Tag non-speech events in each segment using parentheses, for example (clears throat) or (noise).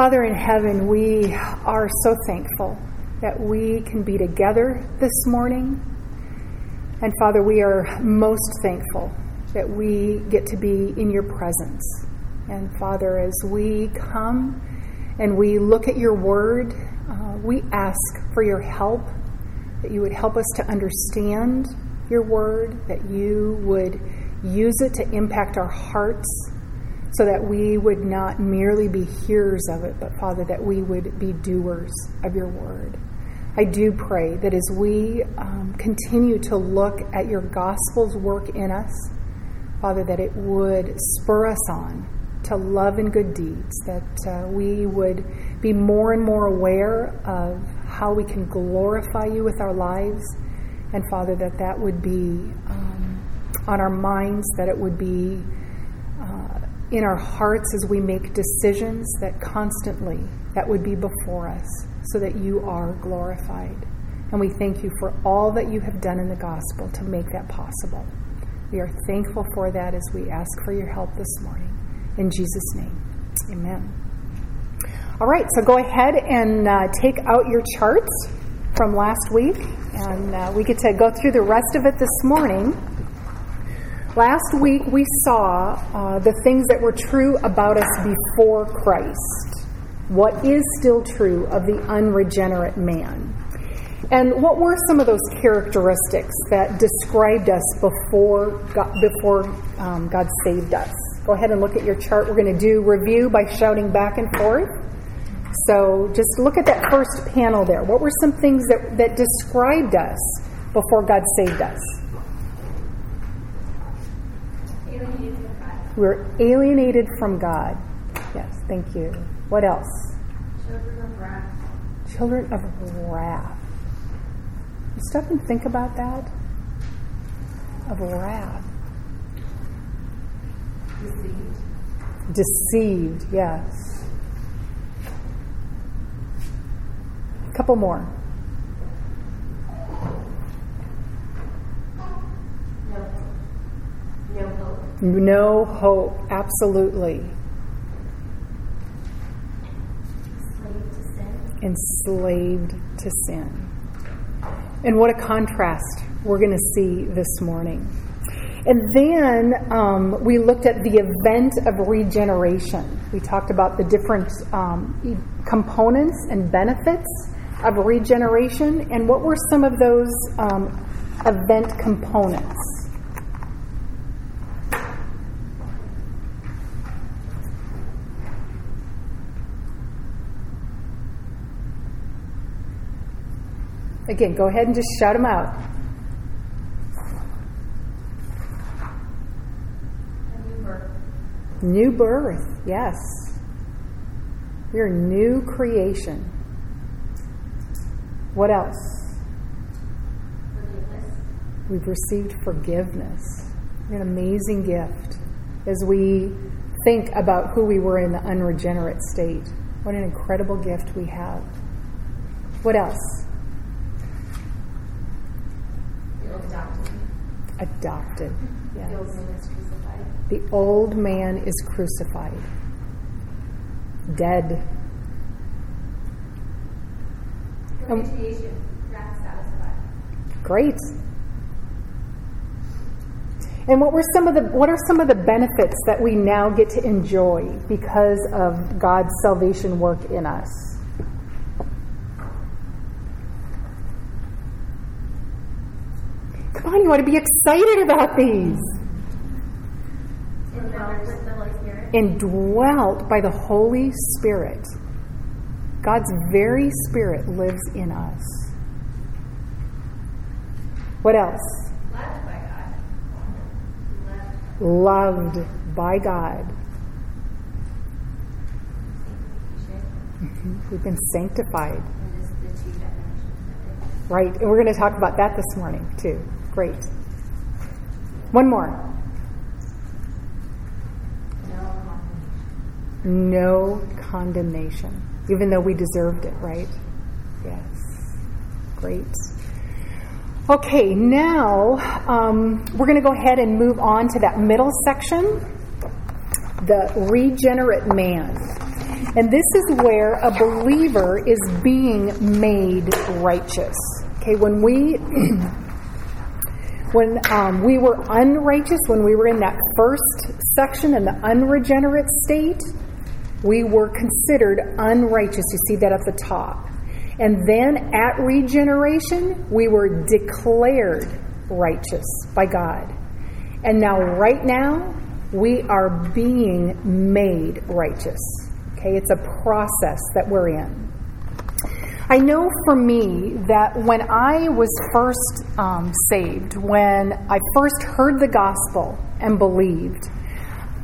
Father in heaven, we are so thankful that we can be together this morning. And Father, we are most thankful that we get to be in your presence. And Father, as we come and we look at your word, uh, we ask for your help, that you would help us to understand your word, that you would use it to impact our hearts so that we would not merely be hearers of it, but Father, that we would be doers of your word. I do pray that as we um, continue to look at your gospel's work in us, Father, that it would spur us on to love and good deeds, that uh, we would be more and more aware of how we can glorify you with our lives. And Father, that that would be um, on our minds, that it would be in our hearts as we make decisions, that constantly that would be before us so that you are glorified. And we thank you for all that you have done in the gospel to make that possible. We are thankful for that as we ask for your help this morning. In Jesus' name, amen. All right, so go ahead and uh, take out your charts from last week, and uh, we get to go through the rest of it this morning. Last week we saw uh, the things that were true about us before Christ. What is still true of the unregenerate man? And what were some of those characteristics that described us before God, before um, God saved us? Go ahead and look at your chart. We're going to do review by shouting back and forth. So just look at that first panel there. What were some things that, that described us before God saved us? We're alienated from God. Yes, thank you. What else? Children of wrath. Children of wrath. Stop and think about that. Of wrath. Deceived. Deceived, yes. A couple more. No. No hope. No hope, absolutely. Slave to sin. Enslaved to sin. And what a contrast we're going to see this morning. And then um, we looked at the event of regeneration. We talked about the different um, components and benefits of regeneration. And what were some of those um, event components? Again, go ahead and just shout them out. New birth. New birth, yes. We are new creation. What else? Forgiveness. We've received forgiveness. An amazing gift as we think about who we were in the unregenerate state. What an incredible gift we have. What else? Adopted. Adopted. The old man is crucified. The old man is crucified, dead. Um, Propitiation. Wrath satisfied. Great. And what were some of the what are some of the benefits that we now get to enjoy because of God's salvation work in us? Ought to be excited about these. Indwelt by the Holy Spirit. God's very Spirit lives in us. What else? Loved by God. Loved. loved by God. Sanctification. We've been sanctified. Right. And we're going to talk about that this morning, too. Great. One more. No condemnation. Even though we deserved it, right? Yes. Great. Okay, now um, we're going to go ahead and move on to that middle section the regenerate man. And this is where a believer is being made righteous. Okay, when we (clears throat) when um, we were unrighteous, when we were in that first section in the unregenerate state, we were considered unrighteous. You see that at the top. And then at regeneration, we were declared righteous by God. And now, right now, we are being made righteous. Okay, it's a process that we're in. I know for me that when I was first um, saved, when I first heard the gospel and believed,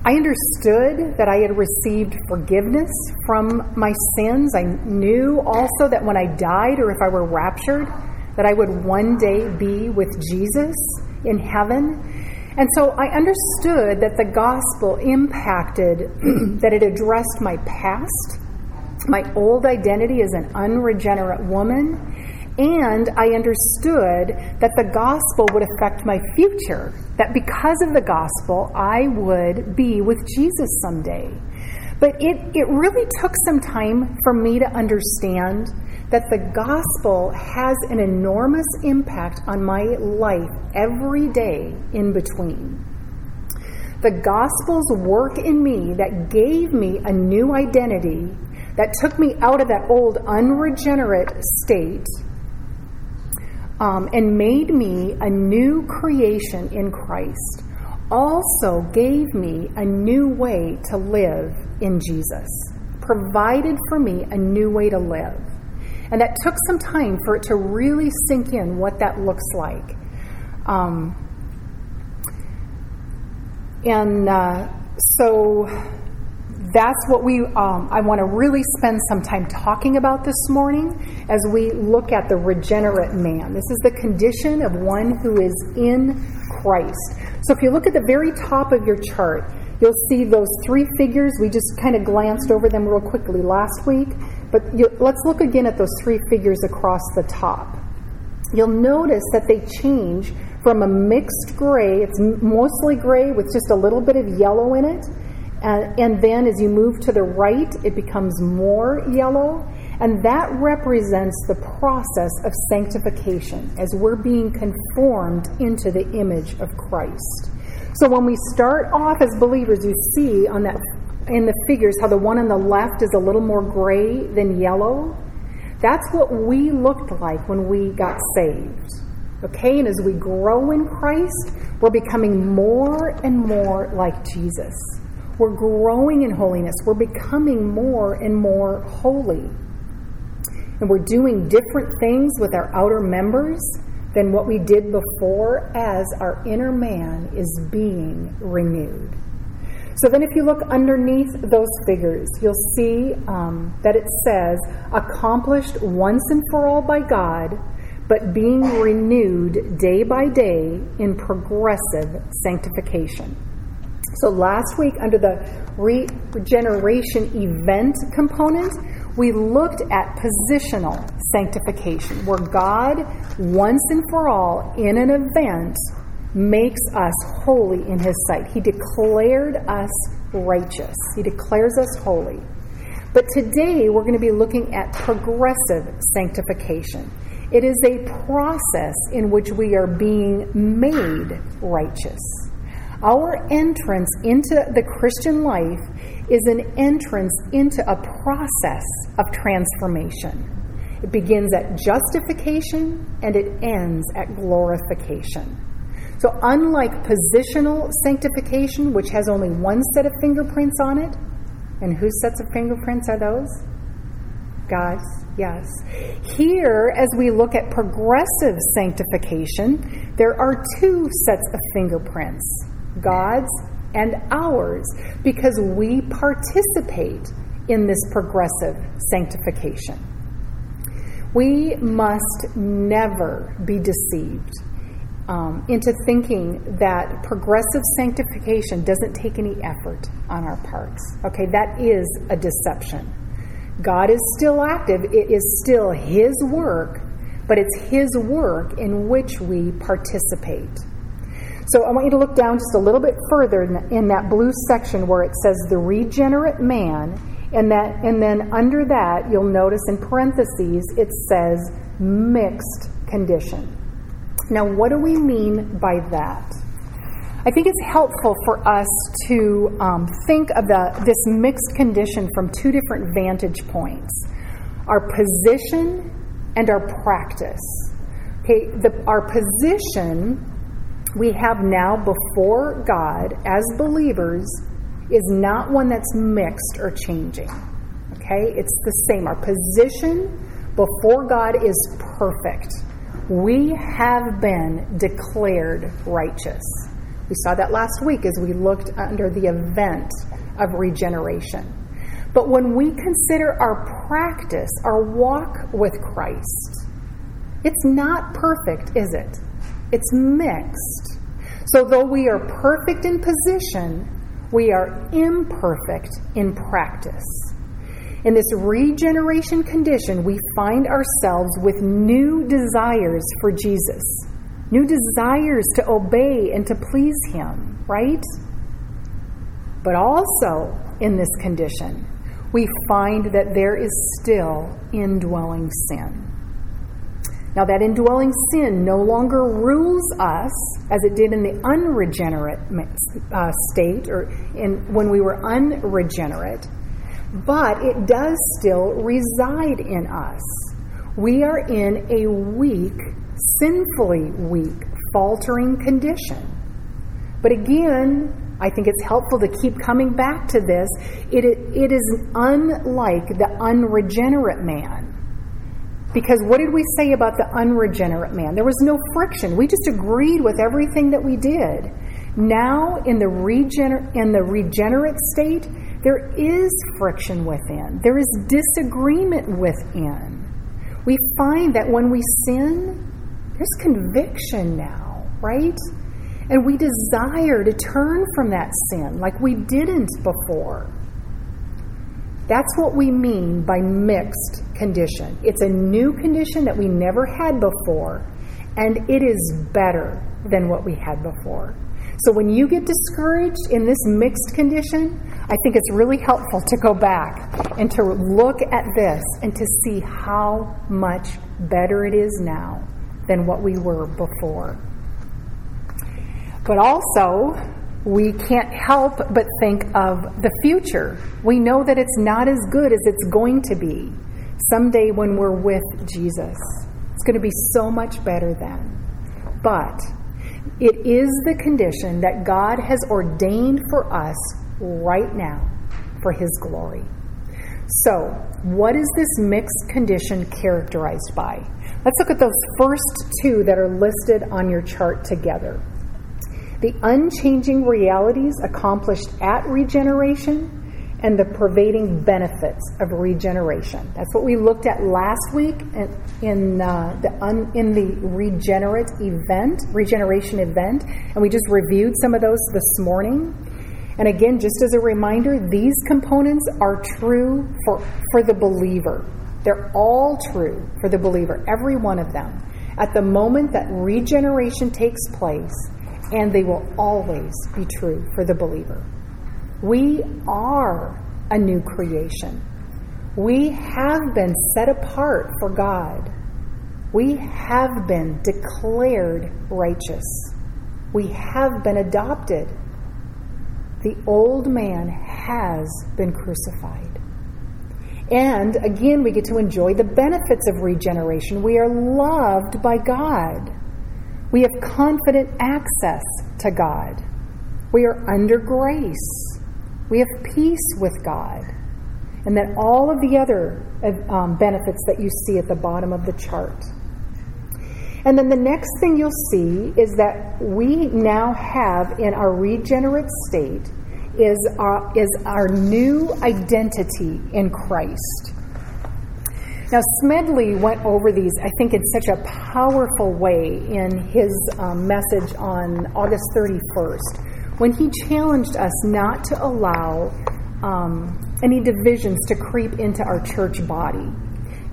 I understood that I had received forgiveness from my sins. I knew also that when I died or if I were raptured, that I would one day be with Jesus in heaven. And so I understood that the gospel impacted, (clears throat) that it addressed my past, my old identity as an unregenerate woman, and I understood that the gospel would affect my future, that because of the gospel, I would be with Jesus someday. But it, it really took some time for me to understand that the gospel has an enormous impact on my life every day in between. The gospel's work in me that gave me a new identity, that took me out of that old unregenerate state um, and made me a new creation in Christ, also gave me a new way to live in Jesus, provided for me a new way to live. And that took some time for it to really sink in what that looks like. Um, and uh, so that's what we um, i want to really spend some time talking about this morning as we look at the regenerate man. This is the condition of one who is in christ. So if you look at the very top of your chart you'll see those three figures. We just kind of glanced over them real quickly last week but you, let's look again at those three figures across the top. You'll notice that they change from a mixed gray it's mostly gray with just a little bit of yellow in it and, and then as you move to the right, it becomes more yellow. And that represents the process of sanctification as we're being conformed into the image of Christ. So when we start off as believers, you see on that in the figures how the one on the left is a little more gray than yellow. That's what we looked like when we got saved. Okay, and as we grow in Christ, we're becoming more and more like Jesus. We're growing in holiness. We're becoming more and more holy. And we're doing different things with our outer members than what we did before as our inner man is being renewed. So then, if you look underneath those figures, you'll see um, that it says, accomplished once and for all by God, but being renewed day by day in progressive sanctification. So last week, under the regeneration event component, we looked at positional sanctification, where God, once and for all, in an event, makes us holy in His sight. He declared us righteous, He declares us holy. But today, we're going to be looking at progressive sanctification. It is a process in which we are being made righteous. Our entrance into the Christian life is an entrance into a process of transformation. It begins at justification and it ends at glorification. So, unlike positional sanctification, which has only one set of fingerprints on it, and whose sets of fingerprints are those? God's, yes. Here, as we look at progressive sanctification, there are two sets of fingerprints God's and ours, because we participate in this progressive sanctification. We must never be deceived um, into thinking that progressive sanctification doesn't take any effort on our parts. Okay, that is a deception. God is still active, it is still His work, but it's His work in which we participate. So I want you to look down just a little bit further in, the, in that blue section where it says the regenerate man, And that and then under that you'll notice in parentheses it says mixed condition. Now what do we mean by that? I think it's helpful for us to um, think of the, this mixed condition from two different vantage points our position and our practice. Okay, the, our position we have now before God as believers is not one that's mixed or changing. Okay, it's the same. Our position before God is perfect. We have been declared righteous. We saw that last week as we looked under the event of regeneration. But when we consider our practice, our walk with Christ, it's not perfect, is it? It's mixed. So, though we are perfect in position, we are imperfect in practice. In this regeneration condition, we find ourselves with new desires for Jesus, new desires to obey and to please Him, right? But also in this condition, we find that there is still indwelling sin. Now, that indwelling sin no longer rules us as it did in the unregenerate uh, state or in, when we were unregenerate, but it does still reside in us. We are in a weak, sinfully weak, faltering condition. But again, I think it's helpful to keep coming back to this. It, it is unlike the unregenerate man because what did we say about the unregenerate man? There was no friction. We just agreed with everything that we did. Now, in the, regener- in the regenerate state, there is friction within, there is disagreement within. We find that when we sin, there's conviction now, right? And we desire to turn from that sin like we didn't before. That's what we mean by mixed condition. It's a new condition that we never had before, and it is better than what we had before. So when you get discouraged in this mixed condition, I think it's really helpful to go back and to look at this and to see how much better it is now than what we were before. But also, we can't help but think of the future. We know that it's not as good as it's going to be someday when we're with Jesus. It's going to be so much better then. But it is the condition that God has ordained for us right now for His glory. So, what is this mixed condition characterized by? Let's look at those first two that are listed on your chart together the unchanging realities accomplished at regeneration and the pervading benefits of regeneration. That's what we looked at last week in, in uh, the un, in the regenerate event, regeneration event, and we just reviewed some of those this morning. And again, just as a reminder, these components are true for, for the believer. They're all true for the believer, every one of them. At the moment that regeneration takes place, and they will always be true for the believer. We are a new creation. We have been set apart for God. We have been declared righteous. We have been adopted. The old man has been crucified. And again, we get to enjoy the benefits of regeneration. We are loved by God. We have confident access to God. We are under grace. We have peace with God. And then all of the other um, benefits that you see at the bottom of the chart. And then the next thing you'll see is that we now have in our regenerate state is our, is our new identity in Christ. Now, Smedley went over these, I think, in such a powerful way in his um, message on August 31st when he challenged us not to allow um, any divisions to creep into our church body.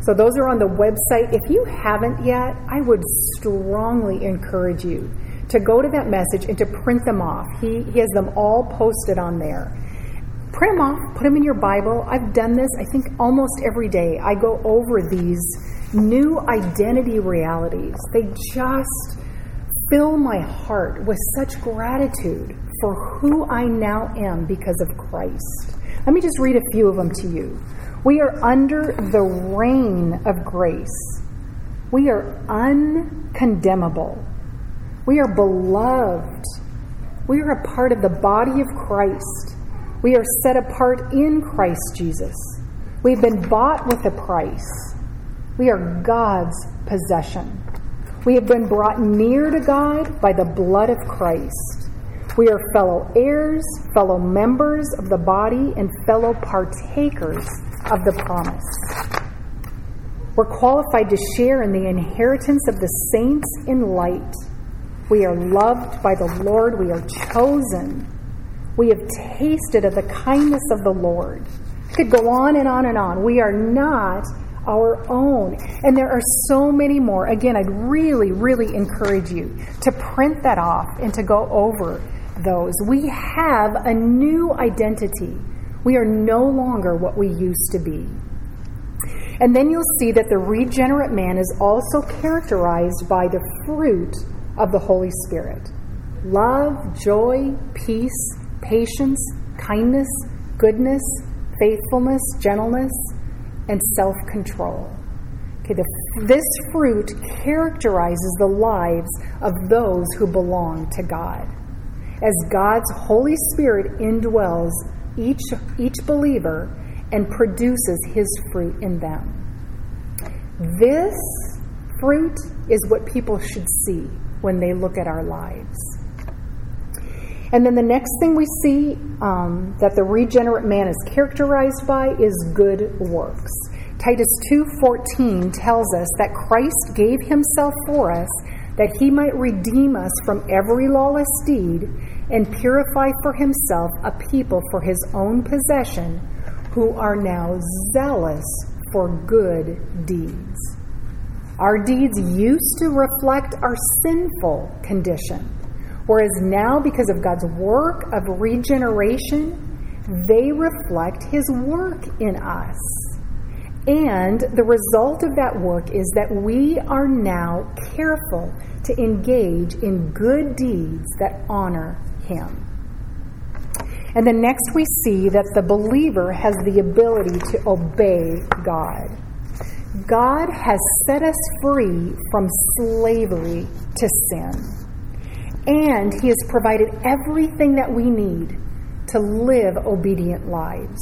So, those are on the website. If you haven't yet, I would strongly encourage you to go to that message and to print them off. He, he has them all posted on there. Print them off, put them in your Bible. I've done this, I think, almost every day. I go over these new identity realities. They just fill my heart with such gratitude for who I now am because of Christ. Let me just read a few of them to you. We are under the reign of grace. We are uncondemnable. We are beloved. We are a part of the body of Christ. We are set apart in Christ Jesus. We've been bought with a price. We are God's possession. We have been brought near to God by the blood of Christ. We are fellow heirs, fellow members of the body, and fellow partakers of the promise. We're qualified to share in the inheritance of the saints in light. We are loved by the Lord. We are chosen. We have tasted of the kindness of the Lord. I could go on and on and on. We are not our own. And there are so many more. Again, I'd really, really encourage you to print that off and to go over those. We have a new identity. We are no longer what we used to be. And then you'll see that the regenerate man is also characterized by the fruit of the Holy Spirit love, joy, peace, patience, kindness, goodness, faithfulness, gentleness, and self control. Okay, the, this fruit characterizes the lives of those who belong to God. As God's Holy Spirit indwells each, each believer and produces his fruit in them. This fruit is what people should see when they look at our lives. And then the next thing we see um, that the regenerate man is characterized by is good works. Titus 2:14 tells us that Christ gave himself for us that he might redeem us from every lawless deed and purify for himself a people for his own possession who are now zealous for good deeds. Our deeds used to reflect our sinful condition, whereas now, because of God's work of regeneration, they reflect His work in us. And the result of that work is that we are now careful to engage in good deeds that honor Him. And then next we see that the believer has the ability to obey God. God has set us free from slavery to sin. And He has provided everything that we need to live obedient lives.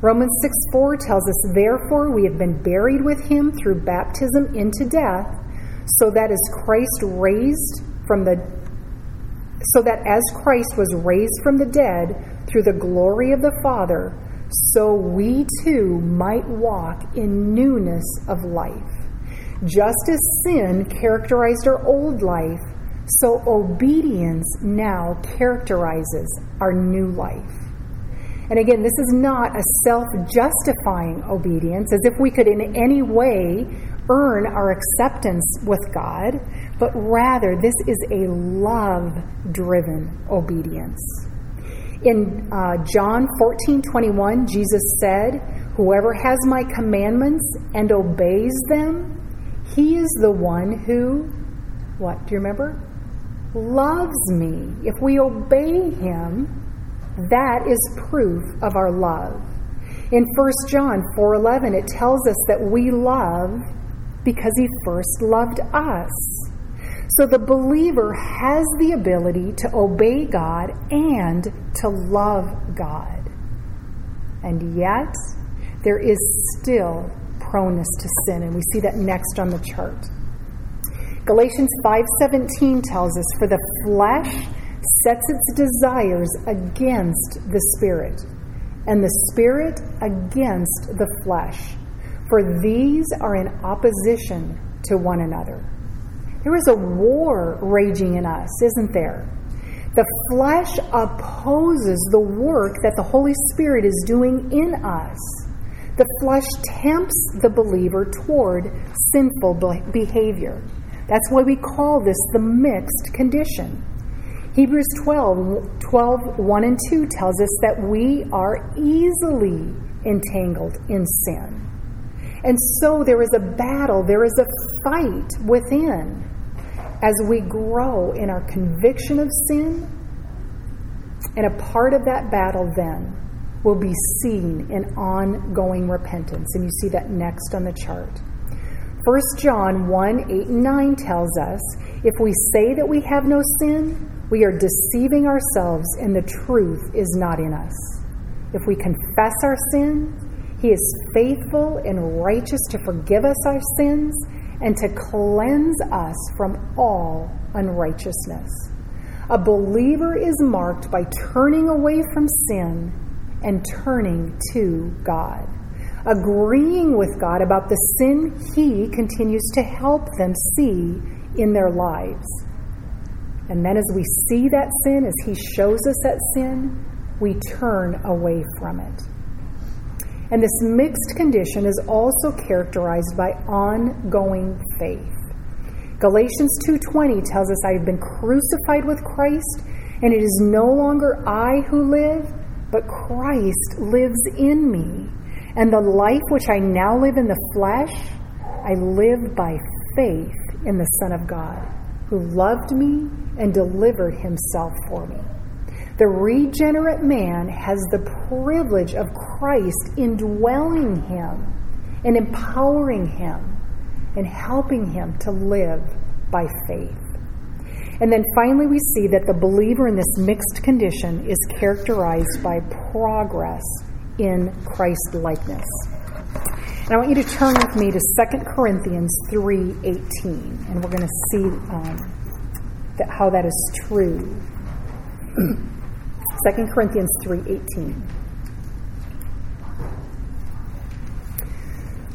Romans 6 4 tells us, Therefore, we have been buried with Him through baptism into death, so that as Christ raised from the so that as Christ was raised from the dead through the glory of the Father, so we too might walk in newness of life. Just as sin characterized our old life, so obedience now characterizes our new life. And again, this is not a self justifying obedience, as if we could in any way earn our acceptance with God, but rather this is a love driven obedience. In uh, John 14 21, Jesus said, Whoever has my commandments and obeys them, he is the one who, what, do you remember? Loves me. If we obey him, that is proof of our love. In 1 John 4:11 it tells us that we love because he first loved us. So the believer has the ability to obey God and to love God. And yet, there is still proneness to sin, and we see that next on the chart. Galatians 5:17 tells us for the flesh sets its desires against the spirit and the spirit against the flesh for these are in opposition to one another. There is a war raging in us, isn't there? The flesh opposes the work that the Holy Spirit is doing in us. The flesh tempts the believer toward sinful behavior. That's why we call this the mixed condition. Hebrews 12, 12, 1 and 2 tells us that we are easily entangled in sin. And so there is a battle, there is a fight within as we grow in our conviction of sin. And a part of that battle then will be seen in ongoing repentance. And you see that next on the chart. 1 John 1 8 and 9 tells us if we say that we have no sin, we are deceiving ourselves and the truth is not in us. If we confess our sins, he is faithful and righteous to forgive us our sins and to cleanse us from all unrighteousness. A believer is marked by turning away from sin and turning to God, agreeing with God about the sin He continues to help them see in their lives. And then, as we see that sin, as He shows us that sin, we turn away from it. And this mixed condition is also characterized by ongoing faith. Galatians 2:20 tells us I have been crucified with Christ and it is no longer I who live but Christ lives in me. And the life which I now live in the flesh I live by faith in the Son of God who loved me and delivered himself for me. The regenerate man has the privilege of Christ indwelling him and empowering him and helping him to live by faith. And then finally, we see that the believer in this mixed condition is characterized by progress in Christ likeness. And I want you to turn with me to 2 Corinthians 3:18, and we're going to see um, that, how that is true. (clears throat) 2 Corinthians 3:18.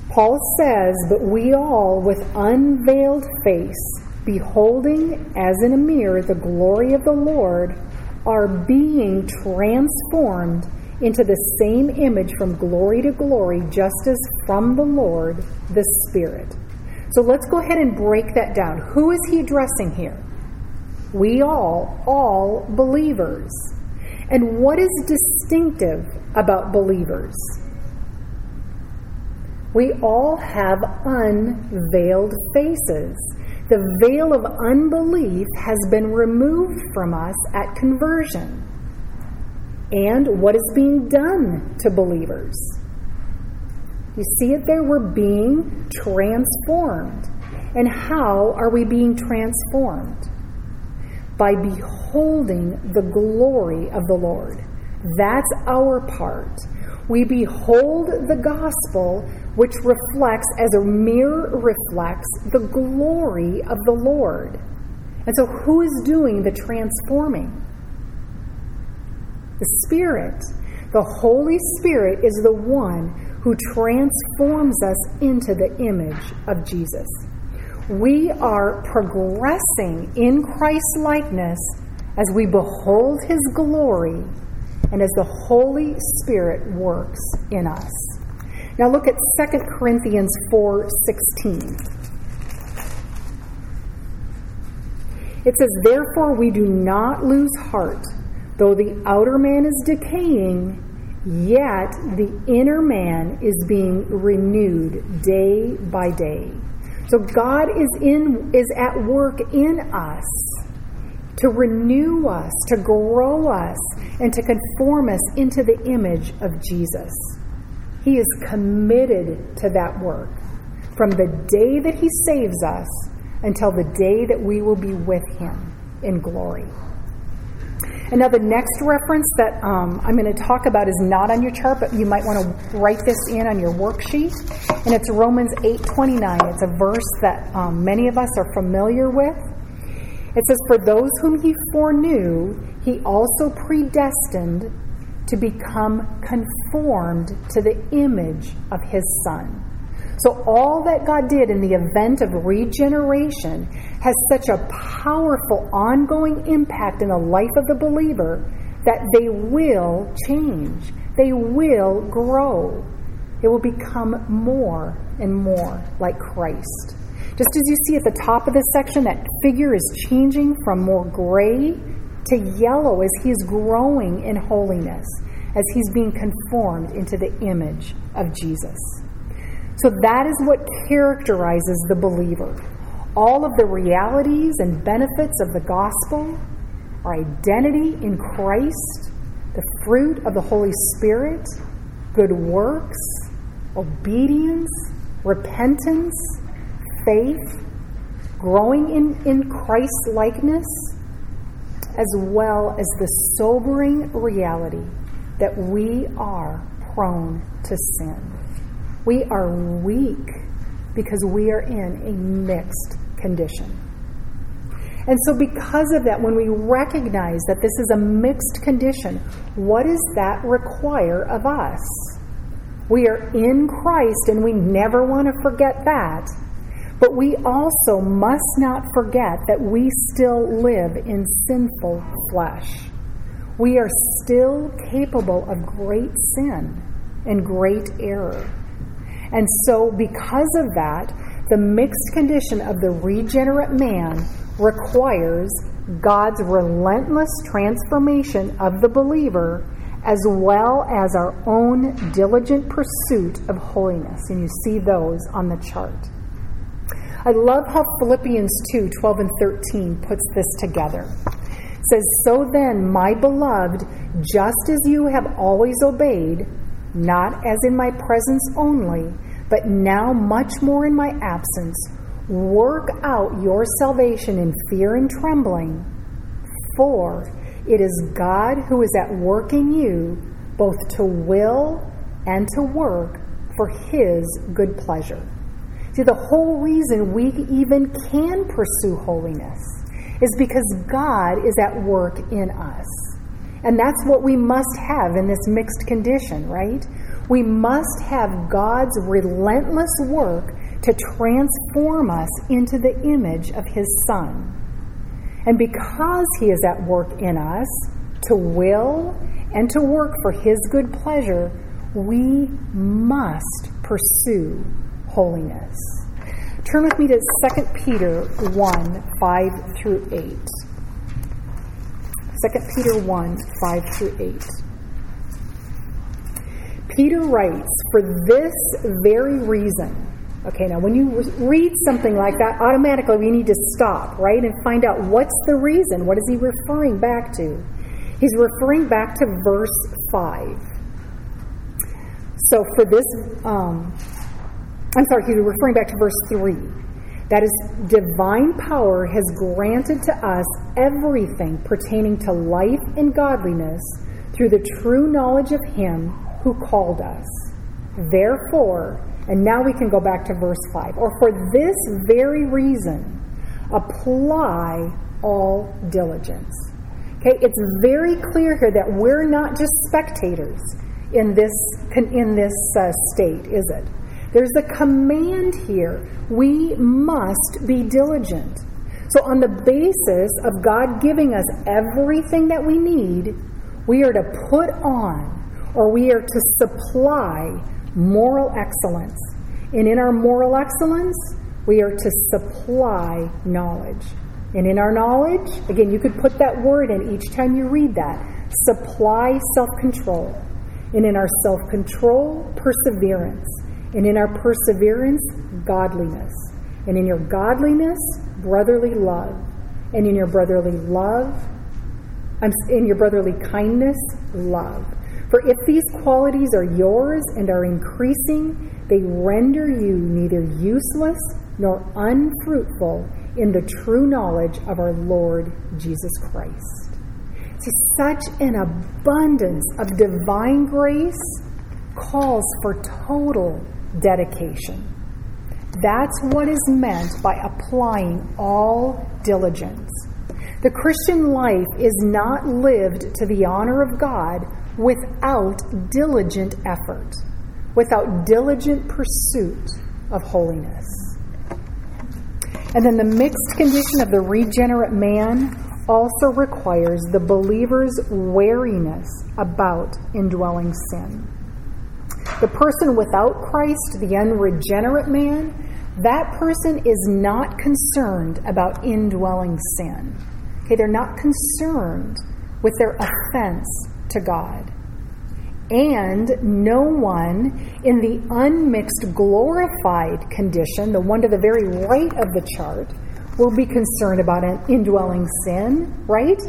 Paul says, "But we all with unveiled face, beholding as in a mirror the glory of the Lord, are being transformed into the same image from glory to glory, just as from the Lord the Spirit." So let's go ahead and break that down. Who is he addressing here? We all, all believers. And what is distinctive about believers? We all have unveiled faces. The veil of unbelief has been removed from us at conversion. And what is being done to believers? You see it there? We're being transformed. And how are we being transformed? by beholding the glory of the Lord. That's our part. We behold the gospel, which reflects, as a mirror reflects, the glory of the Lord. And so, who is doing the transforming? The Spirit. The Holy Spirit is the one who transforms us into the image of Jesus we are progressing in Christ's likeness as we behold his glory and as the Holy Spirit works in us. Now look at 2 Corinthians 4:16. It says, "Therefore we do not lose heart, though the outer man is decaying, yet the inner man is being renewed day by day." So God is in is at work in us to renew us, to grow us, and to conform us into the image of Jesus. He is committed to that work from the day that He saves us until the day that we will be with Him in glory. The next reference that um, I'm going to talk about is not on your chart, but you might want to write this in on your worksheet. And it's Romans 8:29. It's a verse that um, many of us are familiar with. It says, "For those whom he foreknew, he also predestined to become conformed to the image of his Son." So all that God did in the event of regeneration has such a powerful ongoing impact in the life of the believer that they will change. They will grow. It will become more and more like Christ. Just as you see at the top of this section, that figure is changing from more gray to yellow as he is growing in holiness, as he's being conformed into the image of Jesus. So that is what characterizes the believer. All of the realities and benefits of the gospel, our identity in Christ, the fruit of the Holy Spirit, good works, obedience, repentance, faith, growing in, in Christ's likeness, as well as the sobering reality that we are prone to sin. We are weak because we are in a mixed condition. And so, because of that, when we recognize that this is a mixed condition, what does that require of us? We are in Christ, and we never want to forget that. But we also must not forget that we still live in sinful flesh. We are still capable of great sin and great error. And so, because of that, the mixed condition of the regenerate man requires God's relentless transformation of the believer as well as our own diligent pursuit of holiness. And you see those on the chart. I love how Philippians 2 12 and 13 puts this together. It says, So then, my beloved, just as you have always obeyed, not as in my presence only, but now much more in my absence, work out your salvation in fear and trembling, for it is God who is at work in you, both to will and to work for his good pleasure. See, the whole reason we even can pursue holiness is because God is at work in us. And that's what we must have in this mixed condition, right? We must have God's relentless work to transform us into the image of His Son. And because He is at work in us to will and to work for His good pleasure, we must pursue holiness. Turn with me to 2 Peter 1 5 through 8. 2 Peter 1 5 through 8. Peter writes, For this very reason, Okay, now when you read something like that, automatically we need to stop, right, and find out what's the reason. What is he referring back to? He's referring back to verse 5. So for this, um, I'm sorry, he's referring back to verse 3. That is, divine power has granted to us everything pertaining to life and godliness through the true knowledge of Him who called us. Therefore, and now we can go back to verse 5. Or for this very reason, apply all diligence. Okay, it's very clear here that we're not just spectators in this in this uh, state, is it? There's a command here. We must be diligent. So, on the basis of God giving us everything that we need, we are to put on or we are to supply moral excellence. And in our moral excellence, we are to supply knowledge. And in our knowledge, again, you could put that word in each time you read that supply self control. And in our self control, perseverance. And in our perseverance, godliness. And in your godliness, brotherly love. And in your brotherly love, in your brotherly kindness, love. For if these qualities are yours and are increasing, they render you neither useless nor unfruitful in the true knowledge of our Lord Jesus Christ. See, such an abundance of divine grace calls for total dedication. That's what is meant by applying all diligence. The Christian life is not lived to the honor of God without diligent effort, without diligent pursuit of holiness. And then the mixed condition of the regenerate man also requires the believer's wariness about indwelling sin. The person without Christ, the unregenerate man, that person is not concerned about indwelling sin. Okay, they're not concerned with their offense to God. And no one in the unmixed glorified condition, the one to the very right of the chart, will be concerned about an indwelling sin, right?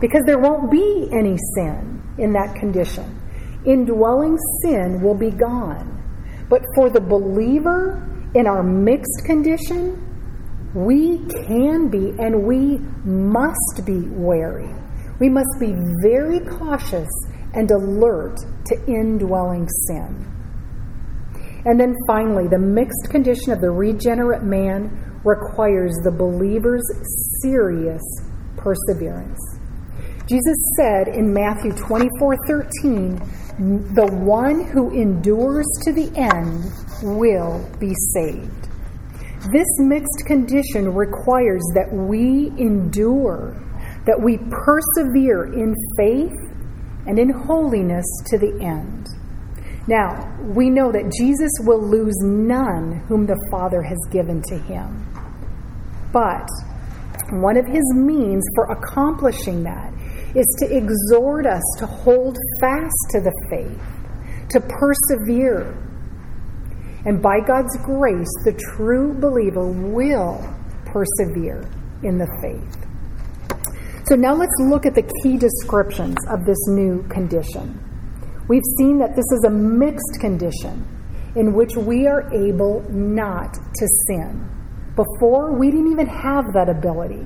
Because there won't be any sin in that condition. Indwelling sin will be gone. But for the believer in our mixed condition, we can be and we must be wary. We must be very cautious and alert to indwelling sin. And then finally, the mixed condition of the regenerate man requires the believer's serious perseverance. Jesus said in Matthew 24 13, the one who endures to the end will be saved. This mixed condition requires that we endure, that we persevere in faith and in holiness to the end. Now, we know that Jesus will lose none whom the Father has given to him. But one of his means for accomplishing that is to exhort us to hold fast to the faith, to persevere. And by God's grace, the true believer will persevere in the faith. So now let's look at the key descriptions of this new condition. We've seen that this is a mixed condition in which we are able not to sin. Before, we didn't even have that ability.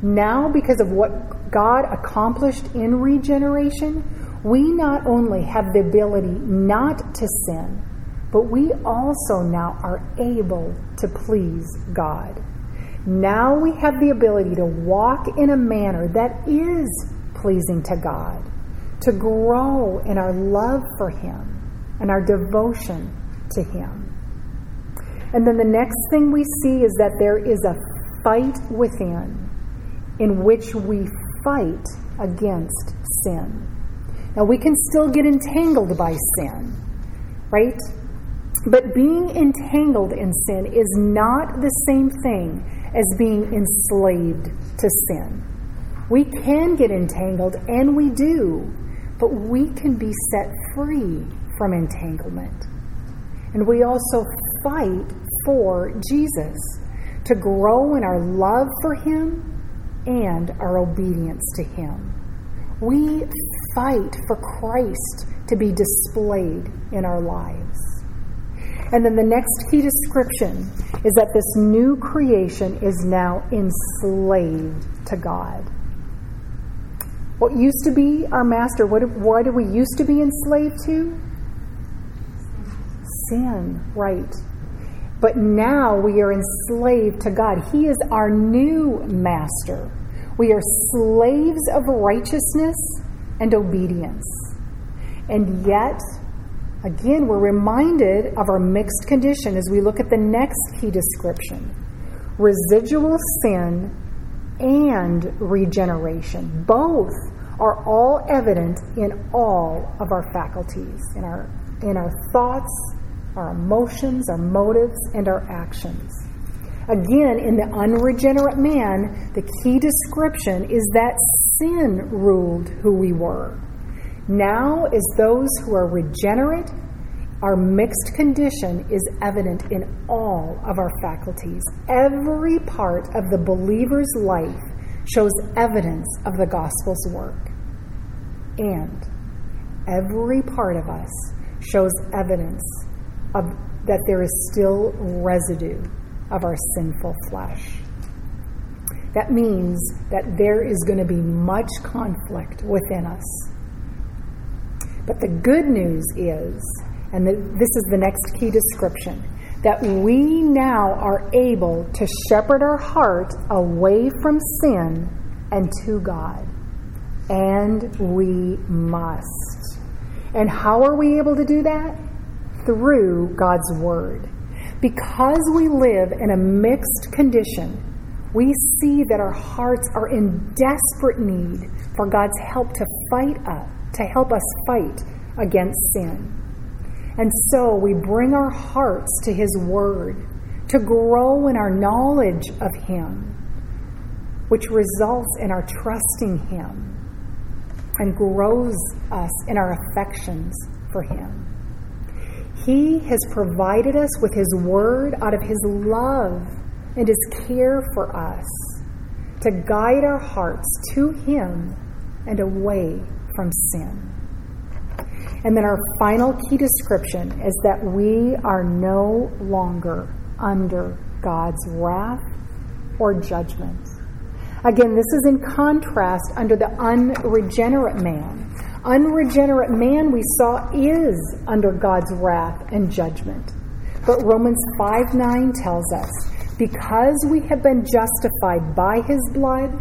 Now, because of what God accomplished in regeneration, we not only have the ability not to sin, but we also now are able to please God. Now we have the ability to walk in a manner that is pleasing to God, to grow in our love for Him and our devotion to Him. And then the next thing we see is that there is a fight within in which we fight against sin. Now, we can still get entangled by sin, right? But being entangled in sin is not the same thing as being enslaved to sin. We can get entangled, and we do, but we can be set free from entanglement. And we also fight for Jesus to grow in our love for Him and our obedience to Him. We fight for Christ to be displayed in our lives. And then the next key description is that this new creation is now enslaved to God. What used to be our master, what, what did we used to be enslaved to? Sin, right. But now we are enslaved to God. He is our new master. We are slaves of righteousness and obedience. And yet, again, we're reminded of our mixed condition as we look at the next key description residual sin and regeneration. Both are all evident in all of our faculties, in our, in our thoughts, our emotions, our motives, and our actions. Again, in the unregenerate man, the key description is that sin ruled who we were. Now, as those who are regenerate, our mixed condition is evident in all of our faculties. Every part of the believer's life shows evidence of the gospel's work. And every part of us shows evidence of, that there is still residue of our sinful flesh. That means that there is going to be much conflict within us. But the good news is, and the, this is the next key description, that we now are able to shepherd our heart away from sin and to God. And we must. And how are we able to do that? Through God's Word. Because we live in a mixed condition, we see that our hearts are in desperate need for God's help to fight us, to help us fight against sin. And so we bring our hearts to His Word to grow in our knowledge of Him. which results in our trusting Him and grows us in our affections for Him. He has provided us with His Word out of His love and His care for us to guide our hearts to Him and away from sin. And then our final key description is that we are no longer under God's wrath or judgment. Again, this is in contrast under the unregenerate man. Unregenerate man, we saw, is under God's wrath and judgment. But Romans 5 9 tells us, because we have been justified by his blood,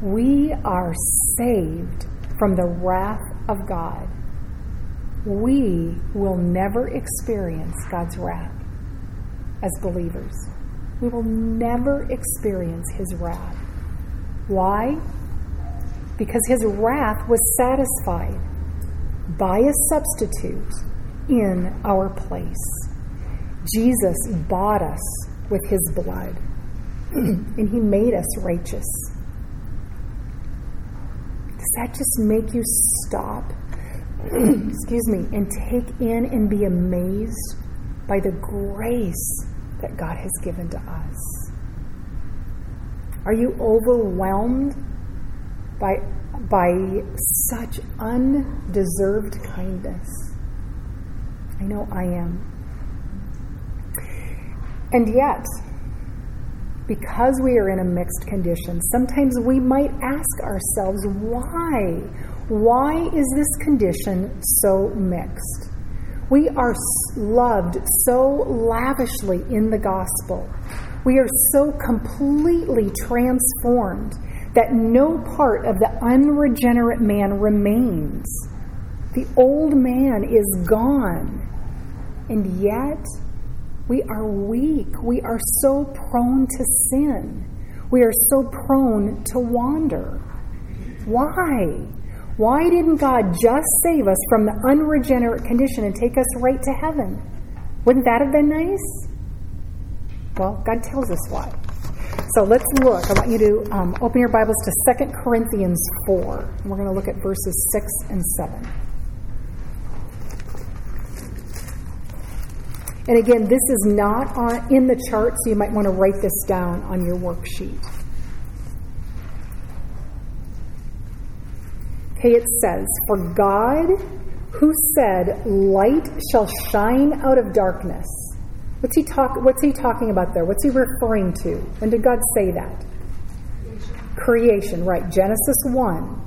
we are saved from the wrath of God. We will never experience God's wrath as believers. We will never experience his wrath. Why? Because his wrath was satisfied by a substitute in our place. Jesus bought us with his blood, (clears throat) and he made us righteous. Does that just make you stop, (clears throat) excuse me, and take in and be amazed by the grace that God has given to us? Are you overwhelmed by, by such undeserved kindness? I know I am. And yet, because we are in a mixed condition, sometimes we might ask ourselves, why? Why is this condition so mixed? We are loved so lavishly in the gospel. We are so completely transformed that no part of the unregenerate man remains. The old man is gone. And yet, we are weak. We are so prone to sin. We are so prone to wander. Why? Why didn't God just save us from the unregenerate condition and take us right to heaven? Wouldn't that have been nice? Well, God tells us why. So let's look. I want you to um, open your Bibles to 2 Corinthians 4. And we're going to look at verses 6 and 7. And again, this is not on, in the chart, so you might want to write this down on your worksheet. Okay, it says, For God, who said, Light shall shine out of darkness. What's he, talk, what's he talking about there? What's he referring to? When did God say that? Creation, Creation right. Genesis 1.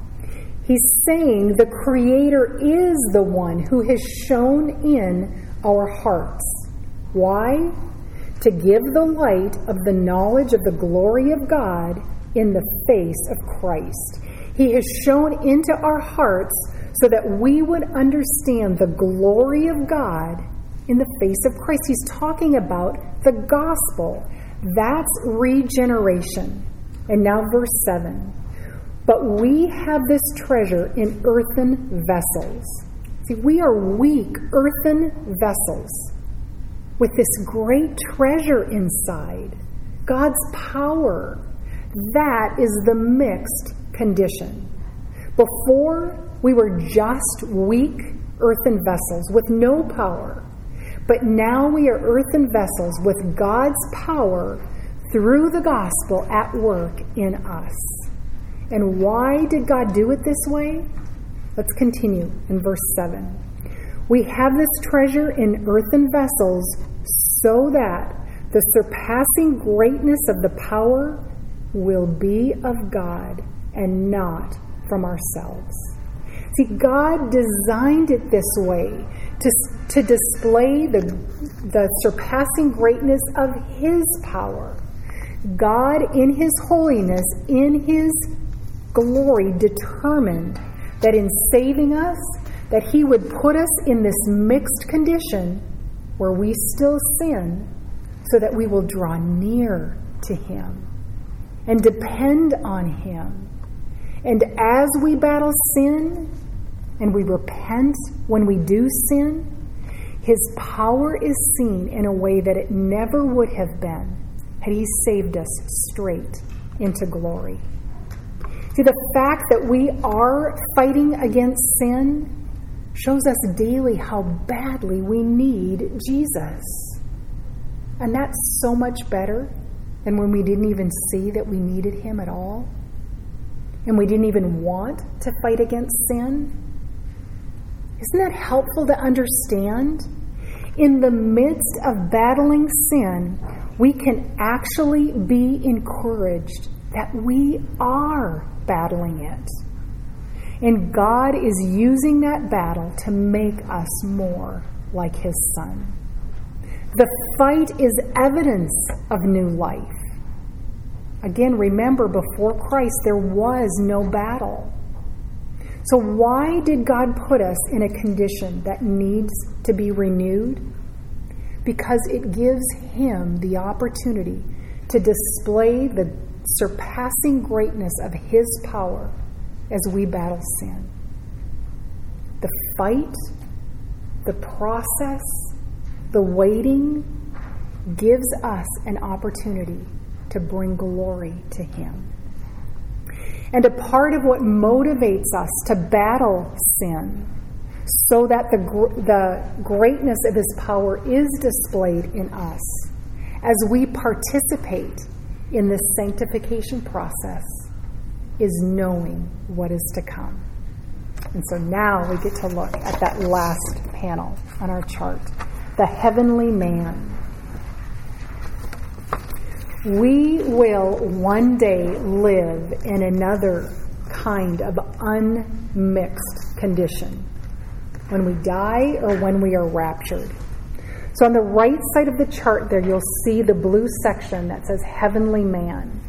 He's saying the Creator is the one who has shone in our hearts why? To give the light of the knowledge of the glory of God in the face of Christ. He has shone into our hearts so that we would understand the glory of God in the face of Christ. He's talking about the gospel. That's regeneration. And now, verse 7. But we have this treasure in earthen vessels. See, we are weak earthen vessels with this great treasure inside God's power. That is the mixed condition. Before, we were just weak earthen vessels with no power. But now we are earthen vessels with God's power through the gospel at work in us. And why did God do it this way? Let's continue in verse 7. We have this treasure in earthen vessels so that the surpassing greatness of the power will be of God and not from ourselves. See, God designed it this way to, to display the, the surpassing greatness of His power. God, in His holiness, in His glory, determined that in saving us, that he would put us in this mixed condition where we still sin so that we will draw near to him and depend on him. And as we battle sin and we repent when we do sin, his power is seen in a way that it never would have been had he saved us straight into glory. See, the fact that we are fighting against sin shows us daily how badly we need Jesus. And that's so much better than when we didn't even see that we needed him at all. And we didn't even want to fight against sin. Isn't that helpful to understand? In the midst of battling sin, we can actually be encouraged that we are battling it. And God is using that battle to make us more like His Son. The fight is evidence of new life. Again, remember, before Christ, there was no battle. So, why did God put us in a condition that needs to be renewed? Because it gives Him the opportunity to display the surpassing greatness of His power as we battle sin. The fight, the process, the waiting gives us an opportunity to bring glory to Him. And a part of what motivates us to battle sin so that the, the greatness of His power is displayed in us as we participate in this sanctification process is knowing what is to come. And so now we get to look at that last panel on our chart the heavenly man. We will one day live in another kind of unmixed condition when we die or when we are raptured. So on the right side of the chart there, you'll see the blue section that says heavenly man.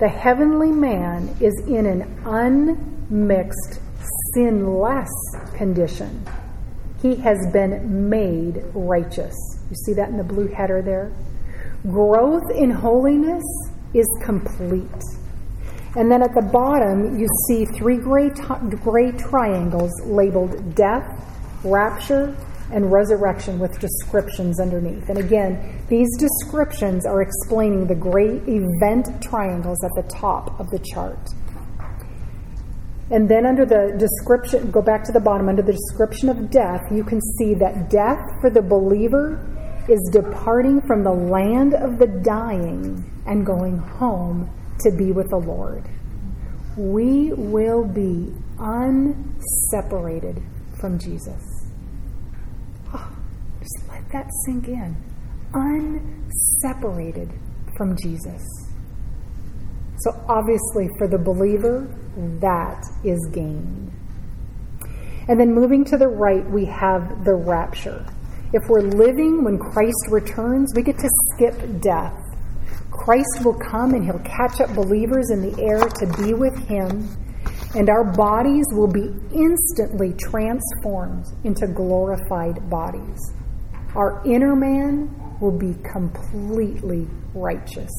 The heavenly man is in an unmixed, sinless condition. He has been made righteous. You see that in the blue header there? Growth in holiness is complete. And then at the bottom, you see three gray, t- gray triangles labeled death, rapture, and resurrection with descriptions underneath. And again, these descriptions are explaining the great event triangles at the top of the chart. And then under the description, go back to the bottom, under the description of death, you can see that death for the believer is departing from the land of the dying and going home to be with the Lord. We will be unseparated from Jesus that sink in. Unseparated from Jesus. So, obviously, for the believer, that is gain. And then moving to the right, we have the rapture. If we're living when Christ returns, we get to skip death. Christ will come and he'll catch up believers in the air to be with him, and our bodies will be instantly transformed into glorified bodies. Our inner man will be completely righteous.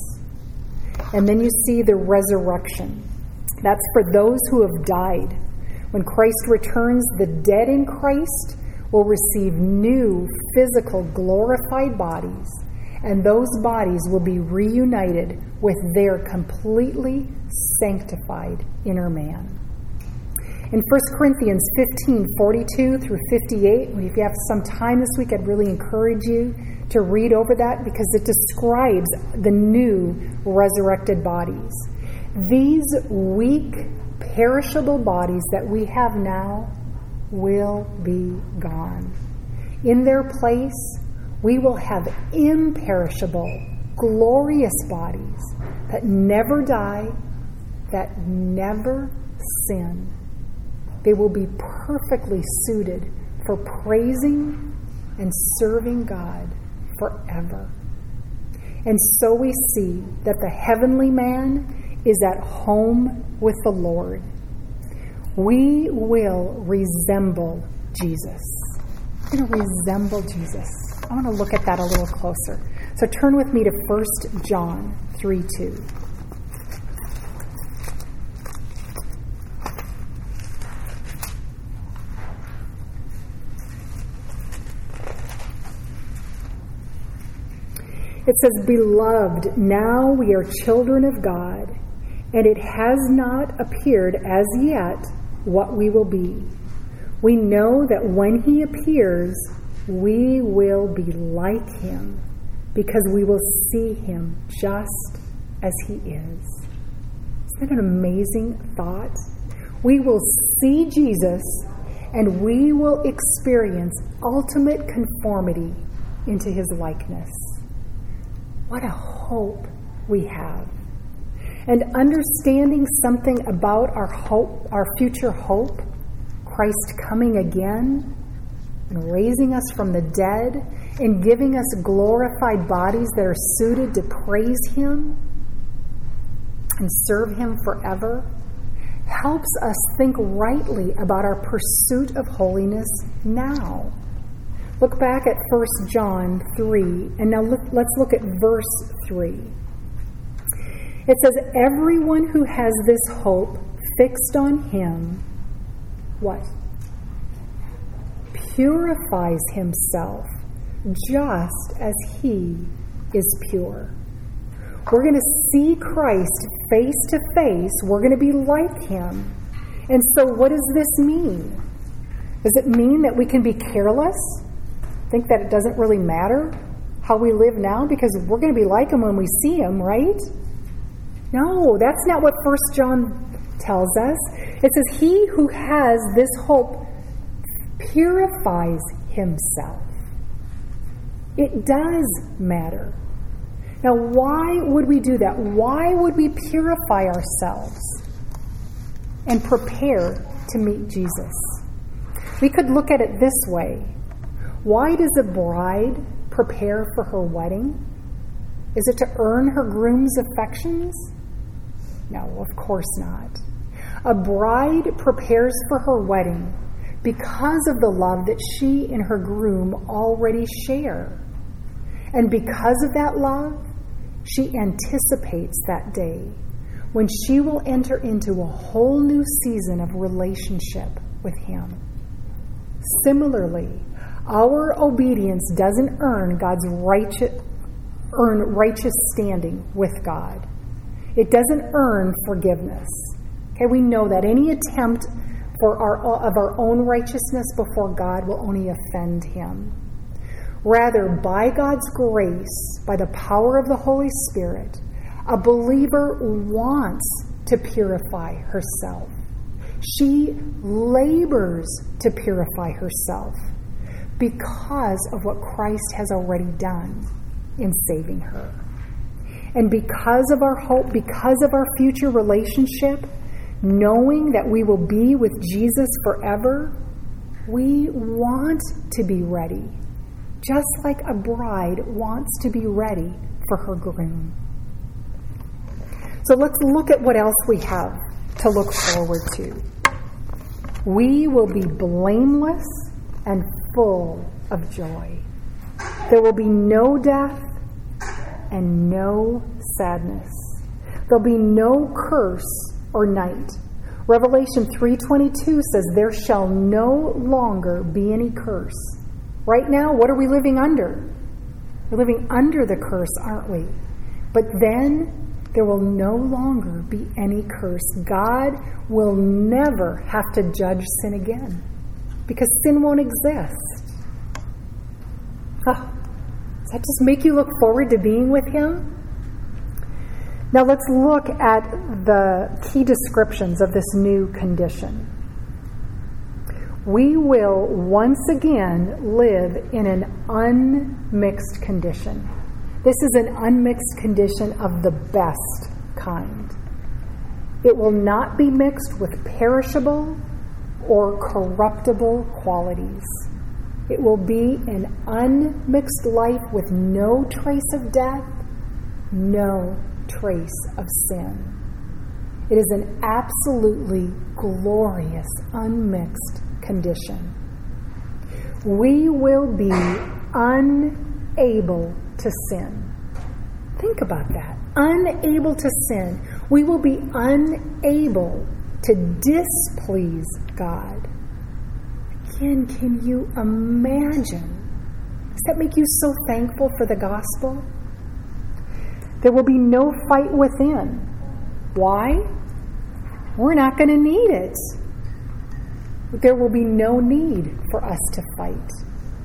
And then you see the resurrection. That's for those who have died. When Christ returns, the dead in Christ will receive new physical glorified bodies, and those bodies will be reunited with their completely sanctified inner man. In 1 Corinthians 15 42 through 58, if you have some time this week, I'd really encourage you to read over that because it describes the new resurrected bodies. These weak, perishable bodies that we have now will be gone. In their place, we will have imperishable, glorious bodies that never die, that never sin they will be perfectly suited for praising and serving God forever. And so we see that the heavenly man is at home with the Lord. We will resemble Jesus. We're going to resemble Jesus. I want to look at that a little closer. So turn with me to 1 John 3 2. It says, Beloved, now we are children of God, and it has not appeared as yet what we will be. We know that when he appears, we will be like him because we will see him just as he is. Isn't that an amazing thought? We will see Jesus and we will experience ultimate conformity into his likeness. What a hope we have. And understanding something about our hope, our future hope, Christ coming again and raising us from the dead and giving us glorified bodies that are suited to praise Him and serve Him forever helps us think rightly about our pursuit of holiness now. Look back at 1 John 3, and now look, let's look at verse 3. It says, Everyone who has this hope fixed on him, what? Purifies himself just as he is pure. We're going to see Christ face to face. We're going to be like him. And so, what does this mean? Does it mean that we can be careless? Think that it doesn't really matter how we live now because we're going to be like him when we see him, right? No, that's not what First John tells us. It says, He who has this hope purifies himself. It does matter. Now, why would we do that? Why would we purify ourselves and prepare to meet Jesus? We could look at it this way Why does a bride prepare for her wedding? Is it to earn her groom's affections? No, of course not. A bride prepares for her wedding because of the love that she and her groom already share. And because of that love, she anticipates that day when she will enter into a whole new season of relationship with Him. Similarly, our obedience doesn't earn God's righteous, earn righteous standing with God. It doesn't earn forgiveness. Okay, we know that any attempt for our, of our own righteousness before God will only offend Him. Rather, by God's grace, by the power of the Holy Spirit, a believer wants to purify herself. She labors to purify herself because of what Christ has already done in saving her. And because of our hope, because of our future relationship, knowing that we will be with Jesus forever, we want to be ready just like a bride wants to be ready for her groom. So let's look at what else we have to look forward to. We will be blameless and full of joy. There will be no death and no sadness. There'll be no curse or night. Revelation 3:22 says there shall no longer be any curse Right now, what are we living under? We're living under the curse, aren't we? But then there will no longer be any curse. God will never have to judge sin again because sin won't exist. Oh, does that just make you look forward to being with Him? Now let's look at the key descriptions of this new condition we will once again live in an unmixed condition. This is an unmixed condition of the best kind. It will not be mixed with perishable or corruptible qualities. It will be an unmixed life with no trace of death, no trace of sin. It is an absolutely glorious, unmixed condition. We will be unable to sin. Think about that. Unable to sin. We will be unable to displease God. Again, can you imagine? Does that make you so thankful for the gospel? There will be no fight within. Why? We're not going to need it. There will be no need for us to fight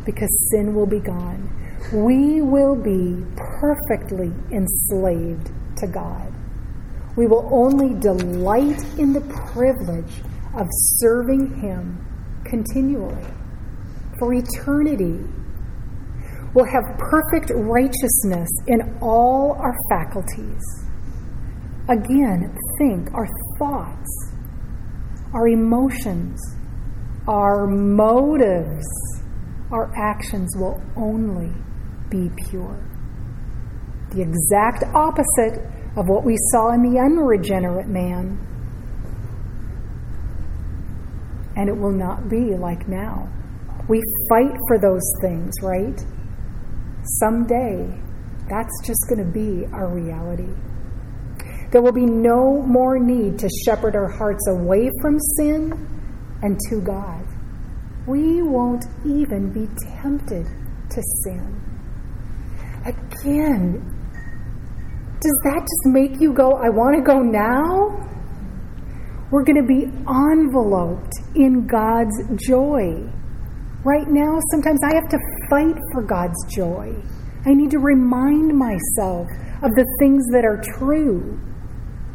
because sin will be gone. We will be perfectly enslaved to God. We will only delight in the privilege of serving Him continually for eternity. We'll have perfect righteousness in all our faculties. Again, think our thoughts, our emotions, our motives, our actions will only be pure. The exact opposite of what we saw in the unregenerate man. And it will not be like now. We fight for those things, right? Someday, that's just going to be our reality. There will be no more need to shepherd our hearts away from sin and to God. We won't even be tempted to sin. Again, does that just make you go, I want to go now? We're going to be enveloped in God's joy. Right now, sometimes I have to fight for God's joy. I need to remind myself of the things that are true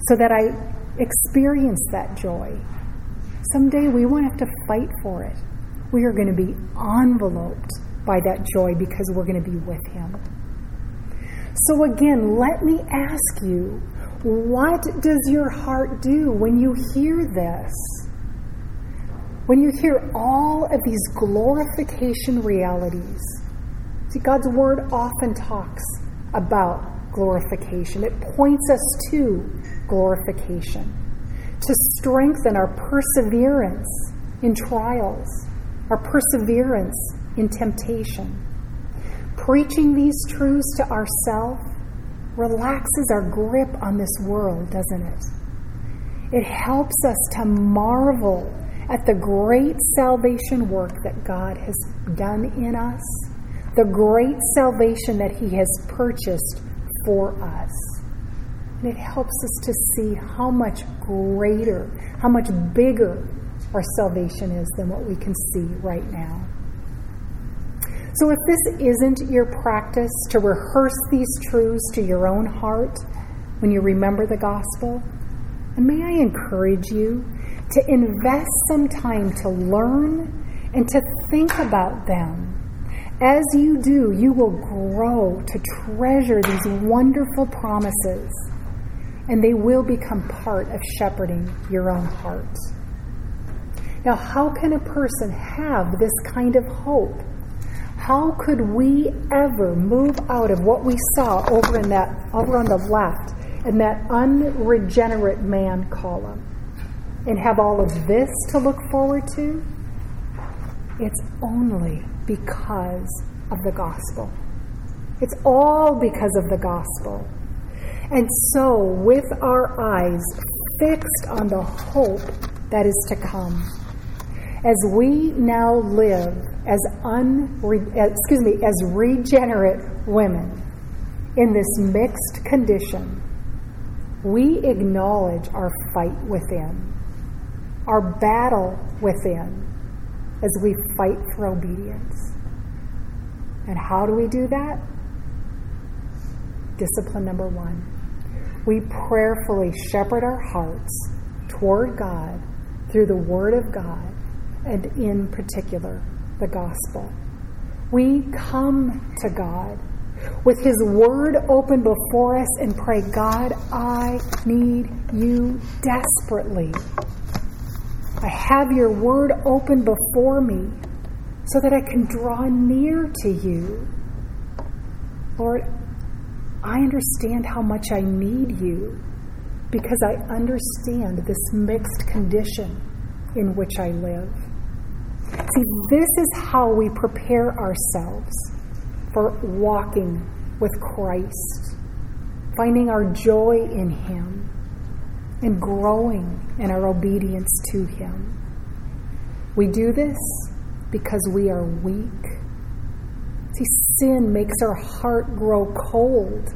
so that I experience that joy. Someday we won't have to fight for it. We are going to be enveloped by that joy because we're going to be with Him. So, again, let me ask you what does your heart do when you hear this? When you hear all of these glorification realities? See, God's Word often talks about glorification, it points us to glorification to strengthen our perseverance in trials, our perseverance in temptation Preaching these truths to ourselves relaxes our grip on this world, doesn't it? It helps us to marvel at the great salvation work that God has done in us, the great salvation that He has purchased for us. And it helps us to see how much greater, how much bigger our salvation is than what we can see right now. So, if this isn't your practice to rehearse these truths to your own heart when you remember the gospel, and may I encourage you to invest some time to learn and to think about them. As you do, you will grow to treasure these wonderful promises, and they will become part of shepherding your own heart. Now, how can a person have this kind of hope? How could we ever move out of what we saw over in that over on the left in that unregenerate man column and have all of this to look forward to? It's only because of the gospel. It's all because of the gospel. And so, with our eyes fixed on the hope that is to come, as we now live as unre- eh, excuse me as regenerate women in this mixed condition, we acknowledge our fight within, our battle within, as we fight for obedience. And how do we do that? Discipline number one. We prayerfully shepherd our hearts toward God through the Word of God and in particular the gospel. We come to God with His Word open before us and pray, God, I need you desperately. I have your Word open before me so that I can draw near to you. Lord, I understand how much I need you because I understand this mixed condition in which I live. See, this is how we prepare ourselves for walking with Christ, finding our joy in Him, and growing in our obedience to Him. We do this because we are weak. See, sin makes our heart grow cold.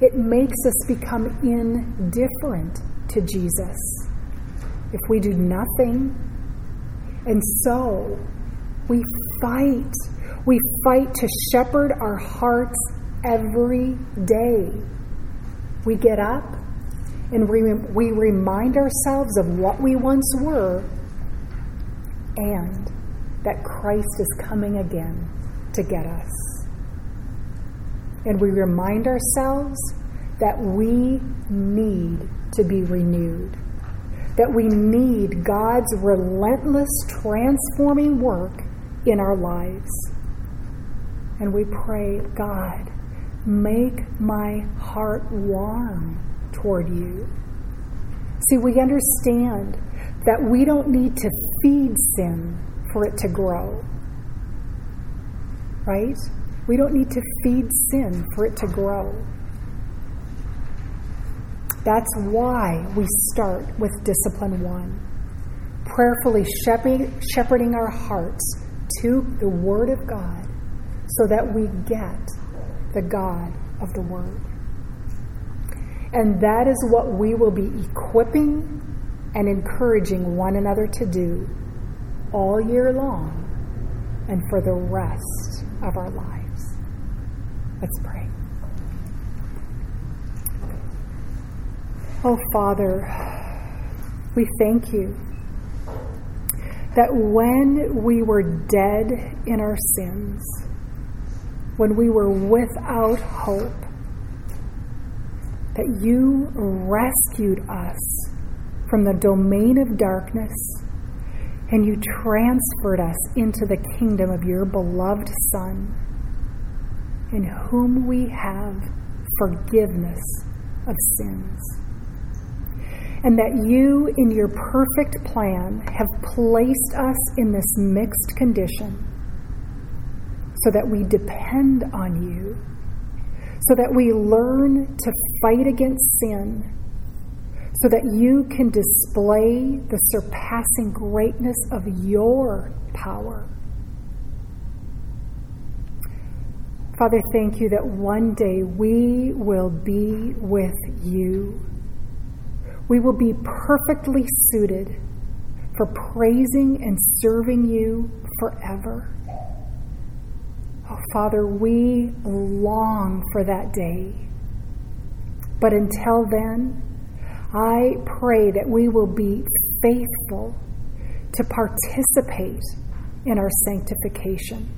It makes us become indifferent to Jesus if we do nothing. And so we fight. We fight to shepherd our hearts every day. We get up and we, we remind ourselves of what we once were and that Christ is coming again to get us. And we remind ourselves that we need to be renewed, that we need God's relentless transforming work in our lives. And we pray, God, make my heart warm toward you. See, we understand that we don't need to feed sin for it to grow. Right? We don't need to feed sin for it to grow. That's why we start with discipline one prayerfully shepherding our hearts to the Word of God so that we get the God of the Word. And that is what we will be equipping and encouraging one another to do all year long and for the rest of our lives. Let's pray. Oh, Father, we thank you that when we were dead in our sins, when we were without hope, that you rescued us from the domain of darkness and you transferred us into the kingdom of your beloved Son, in whom we have forgiveness of sins. And that you, in your perfect plan, have placed us in this mixed condition so that we depend on you, so that we learn to fight against sin so that you can display the surpassing greatness of your power. Father, thank you that one day we will be with you. We will be perfectly suited for praising and serving you forever. Oh, Father, we long for that day. But until then, I pray that we will be faithful to participate in our sanctification,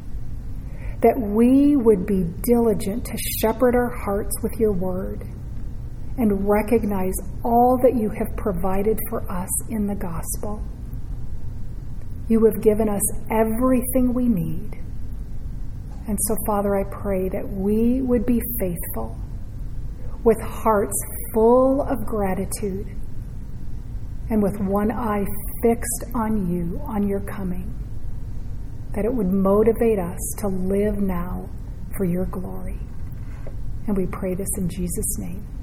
that we would be diligent to shepherd our hearts with your word and recognize all that you have provided for us in the gospel. You have given us everything we need. And so, Father, I pray that we would be faithful with hearts full of gratitude and with one eye fixed on you, on your coming, that it would motivate us to live now for your glory. And we pray this in Jesus' name.